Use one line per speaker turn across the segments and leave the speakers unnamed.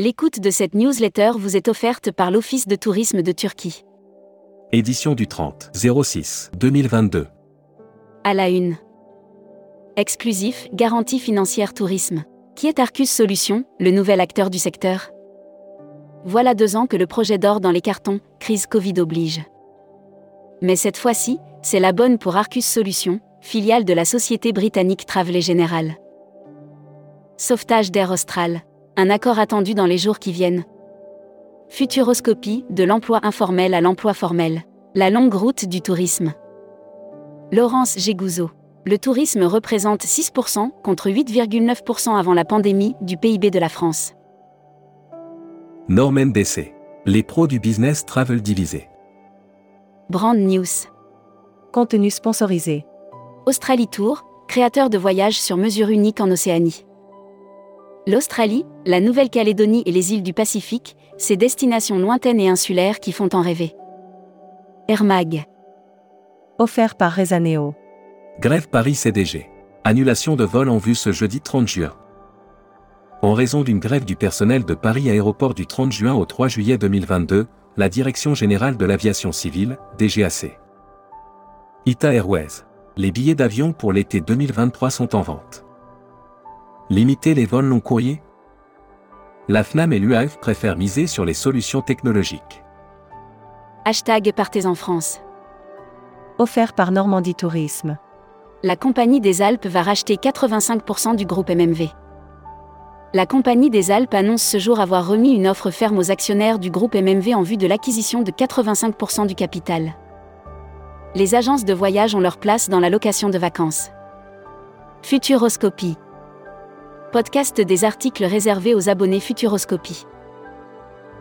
L'écoute de cette newsletter vous est offerte par l'Office de tourisme de Turquie.
Édition du 30 06 2022.
À la une. Exclusif, garantie financière tourisme. Qui est Arcus Solutions, le nouvel acteur du secteur? Voilà deux ans que le projet dort dans les cartons, crise Covid oblige. Mais cette fois-ci, c'est la bonne pour Arcus Solutions, filiale de la société britannique Travel General. Sauvetage d'Air Austral. Un accord attendu dans les jours qui viennent. Futuroscopie, de l'emploi informel à l'emploi formel. La longue route du tourisme. Laurence Gégouzeau. Le tourisme représente 6% contre 8,9% avant la pandémie du PIB de la France.
Norman DC. Les pros du business travel divisé.
Brand News.
Contenu sponsorisé.
Australie Tour, créateur de voyages sur mesure unique en Océanie. L'Australie, la Nouvelle-Calédonie et les îles du Pacifique, ces destinations lointaines et insulaires qui font en rêver. Air Mag.
Offert par Rezaneo.
Grève Paris CDG. Annulation de vol en vue ce jeudi 30 juin. En raison d'une grève du personnel de Paris Aéroport du 30 juin au 3 juillet 2022, la Direction générale de l'aviation civile, DGAC. ITA Airways. Les billets d'avion pour l'été 2023 sont en vente. Limiter les vols long courriers La FNAM et l'UAF préfèrent miser sur les solutions technologiques.
Hashtag Partez en France.
Offert par Normandie Tourisme.
La Compagnie des Alpes va racheter 85% du groupe MMV. La Compagnie des Alpes annonce ce jour avoir remis une offre ferme aux actionnaires du groupe MMV en vue de l'acquisition de 85% du capital. Les agences de voyage ont leur place dans la location de vacances. Futuroscopie podcast des articles réservés aux abonnés Futuroscopie.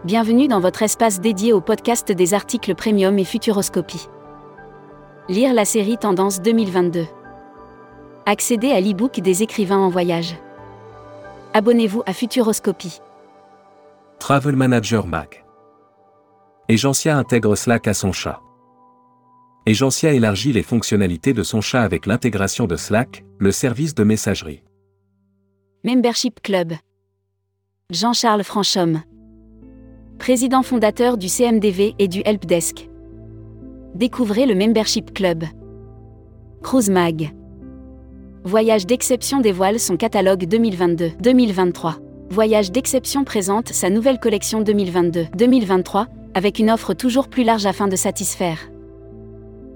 Bienvenue dans votre espace dédié au podcast des articles Premium et Futuroscopie. Lire la série Tendance 2022. Accéder à l'e-book des écrivains en voyage. Abonnez-vous à Futuroscopie.
Travel Manager Mag. Agencia intègre Slack à son chat. Agencia élargit les fonctionnalités de son chat avec l'intégration de Slack, le service de messagerie.
Membership Club. Jean-Charles Franchomme. Président fondateur du CMDV et du Helpdesk. Découvrez le Membership Club. Cruise Mag. Voyage d'exception dévoile son catalogue 2022-2023. Voyage d'exception présente sa nouvelle collection 2022-2023, avec une offre toujours plus large afin de satisfaire.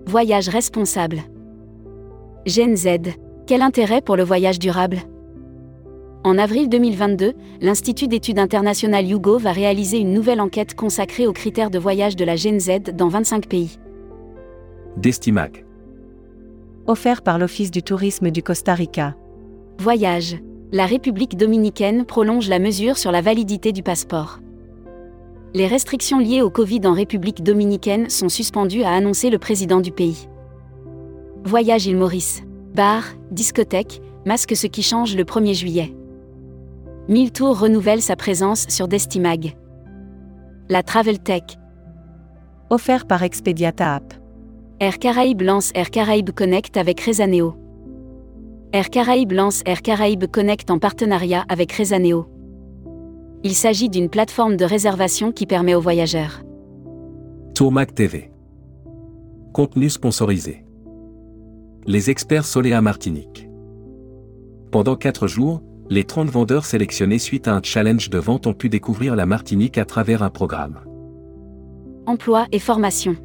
Voyage responsable. Gen Z. Quel intérêt pour le voyage durable? En avril 2022, l'Institut d'études internationales Hugo va réaliser une nouvelle enquête consacrée aux critères de voyage de la Gen Z dans 25 pays.
Destimac.
Offert par l'Office du tourisme du Costa Rica.
Voyage. La République dominicaine prolonge la mesure sur la validité du passeport. Les restrictions liées au Covid en République dominicaine sont suspendues, a annoncé le président du pays. Voyage île Maurice. Bar, discothèque, masque ce qui change le 1er juillet. Mille Tours renouvelle sa présence sur Destimag. La Travel Tech.
Offert par Expediata App.
Air Caraïbes lance Air Caraïbes Connect avec Rezaneo. Air Caraïbes lance Air Caraïbes Connect en partenariat avec Rezaneo. Il s'agit d'une plateforme de réservation qui permet aux voyageurs.
Tourmac TV. Contenu sponsorisé. Les experts Soléa Martinique. Pendant 4 jours, les 30 vendeurs sélectionnés suite à un challenge de vente ont pu découvrir la Martinique à travers un programme.
Emploi et formation.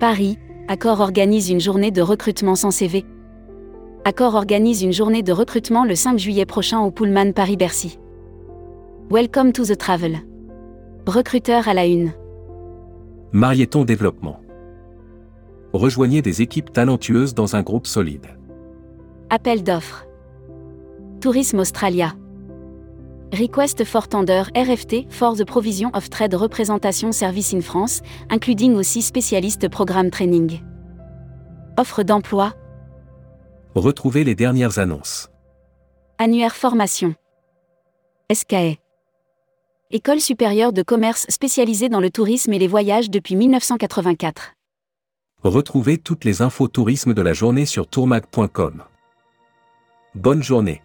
Paris, Accor organise une journée de recrutement sans CV. Accor organise une journée de recrutement le 5 juillet prochain au Pullman Paris-Bercy. Welcome to the travel. Recruteur à la une.
Marieton Développement. Rejoignez des équipes talentueuses dans un groupe solide.
Appel d'offres. Tourisme Australia. Request for Tender RFT for the Provision of Trade Representation Service in France, including aussi spécialiste programme training. Offre d'emploi.
Retrouvez les dernières annonces.
Annuaire formation. SKE. École supérieure de commerce spécialisée dans le tourisme et les voyages depuis 1984.
Retrouvez toutes les infos tourisme de la journée sur tourmag.com. Bonne journée.